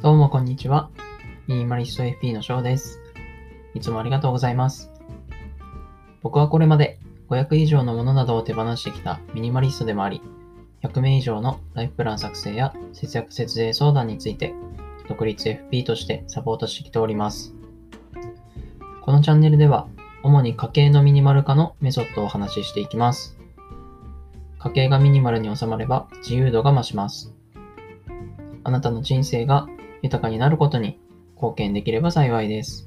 どうもこんにちは。ミニマリスト FP の翔です。いつもありがとうございます。僕はこれまで500以上のものなどを手放してきたミニマリストでもあり、100名以上のライフプラン作成や節約節税相談について、独立 FP としてサポートしてきております。このチャンネルでは、主に家計のミニマル化のメソッドをお話ししていきます。家計がミニマルに収まれば自由度が増します。あなたの人生が豊かになることに貢献できれば幸いです。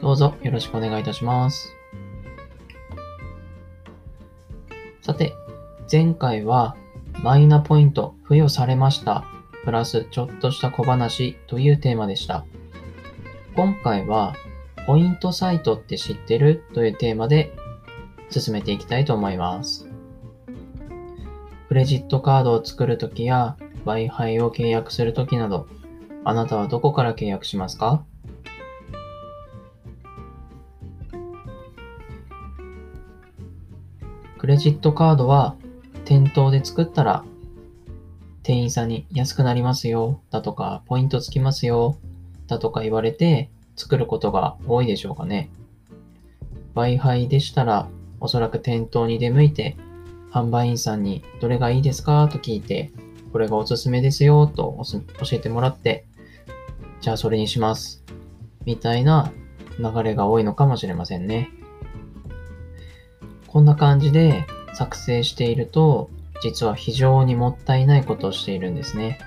どうぞよろしくお願いいたします。さて、前回はマイナポイント付与されました。プラスちょっとした小話というテーマでした。今回はポイントサイトって知ってる？というテーマで進めていきたいと思います。クレジットカードを作るときや Wi-Fi を契約するときなど、あなたはどこから契約しますか？クレジットカードは店頭で作ったら店員さんに安くなりますよだとかポイントつきますよだとか言われて作ることが多いでしょうかね。Wi-Fi でしたらおそらく店頭に出向いて販売員さんにどれがいいですか？と聞いてこれがおすすめですよと教えてもらってじゃあそれにしますみたいな流れが多いのかもしれませんね。こんな感じで作成していると実は非常にもったいないことをしているんですね。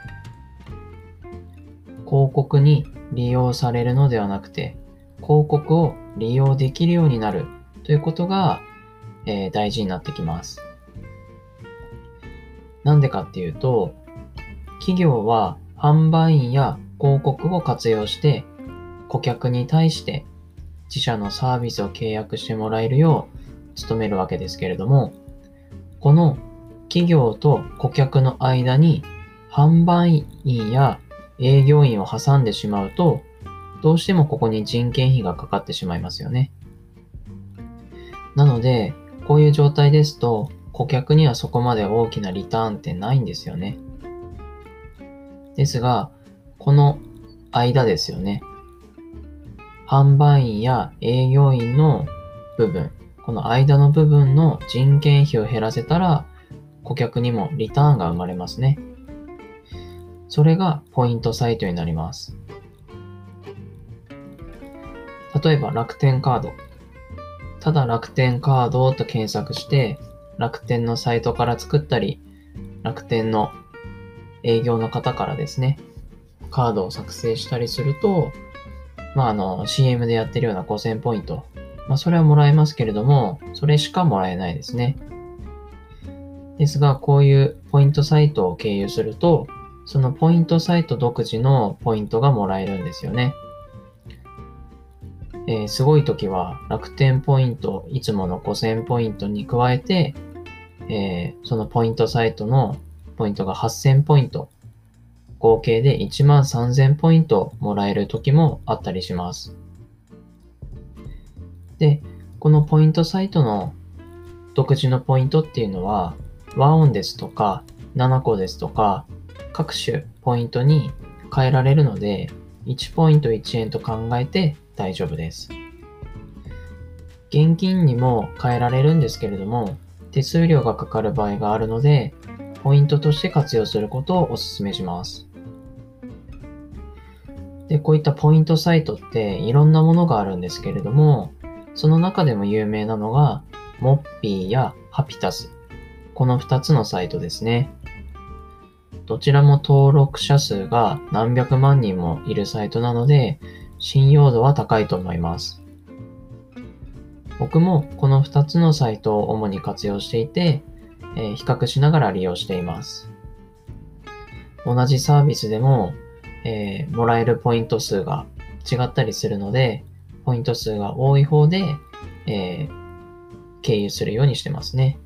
広告に利用されるのではなくて広告を利用できるようになるということが、えー大事になってきます。なんでかっていうと企業は販売員や広告を活用して顧客に対して自社のサービスを契約してもらえるよう努めるわけですけれども、この企業と顧客の間に販売員や営業員を挟んでしまうと、どうしてもここに人件費がかかってしまいますよね。なので、こういう状態ですと、顧客にはそこまで大きなリターンってないんですよね。ですが、この間ですよね。販売員や営業員の部分、この間の部分の人件費を減らせたら、顧客にもリターンが生まれますね。それがポイントサイトになります。例えば楽天カード。ただ楽天カードと検索して、楽天のサイトから作ったり、楽天の営業の方からですね、カードを作成したりすると、まあ、あの、CM でやってるような5000ポイント。まあ、それはもらえますけれども、それしかもらえないですね。ですが、こういうポイントサイトを経由すると、そのポイントサイト独自のポイントがもらえるんですよね。えーすごい時は楽天ポイント、いつもの5000ポイントに加えて、えーそのポイントサイトのポイントが8000ポイント、合計で1万3000ポイントもらえる時もあったりします。で、このポイントサイトの独自のポイントっていうのは、和音ですとか、7個ですとか、各種ポイントに変えられるので、1ポイント1円と考えて大丈夫です。現金にも変えられるんですけれども、手数料がかかる場合があるので、ポイントとして活用することをお勧めします。で、こういったポイントサイトっていろんなものがあるんですけれども、その中でも有名なのが、モッピーやハピタス。この2つのサイトですね。どちらも登録者数が何百万人もいるサイトなので、信用度は高いと思います。僕もこの2つのサイトを主に活用していて、えー比較しながら利用しています。同じサービスでも、えーもらえるポイント数が違ったりするので、ポイント数が多い方で、えー経由するようにしてますね。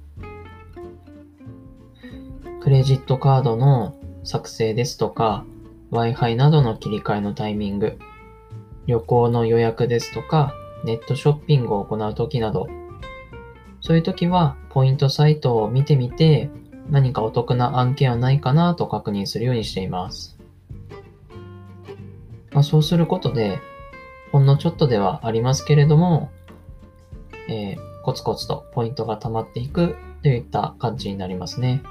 クレジットカードの作成ですとか、Wi-Fi などの切り替えのタイミング、旅行の予約ですとか、ネットショッピングを行うときなど、そういうときはポイントサイトを見てみて、何かお得な案件はないかなと確認するようにしています。まあ、そうすることで、ほんのちょっとではありますけれども、えー、コツコツとポイントが溜まっていくといった感じになりますね。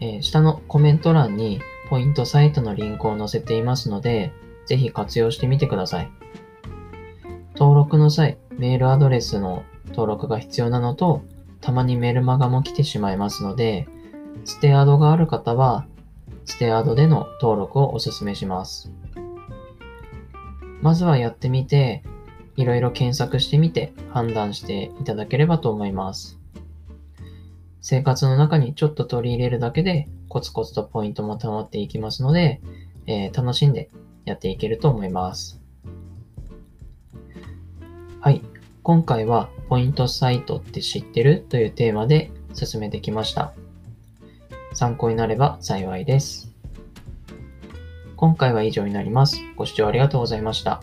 えー、下のコメント欄にポイントサイトのリンクを載せていますので、ぜひ活用してみてください。登録の際、メールアドレスの登録が必要なのと、たまにメルマガも来てしまいますので、ステアドがある方は、ステアドでの登録をお勧めします。まずはやってみて、いろいろ検索してみて判断していただければと思います。生活の中にちょっと取り入れるだけでコツコツとポイントも溜まっていきますので、えー、楽しんでやっていけると思います。はい。今回はポイントサイトって知ってる？というテーマで進めてきました。参考になれば幸いです。今回は以上になります。ご視聴ありがとうございました。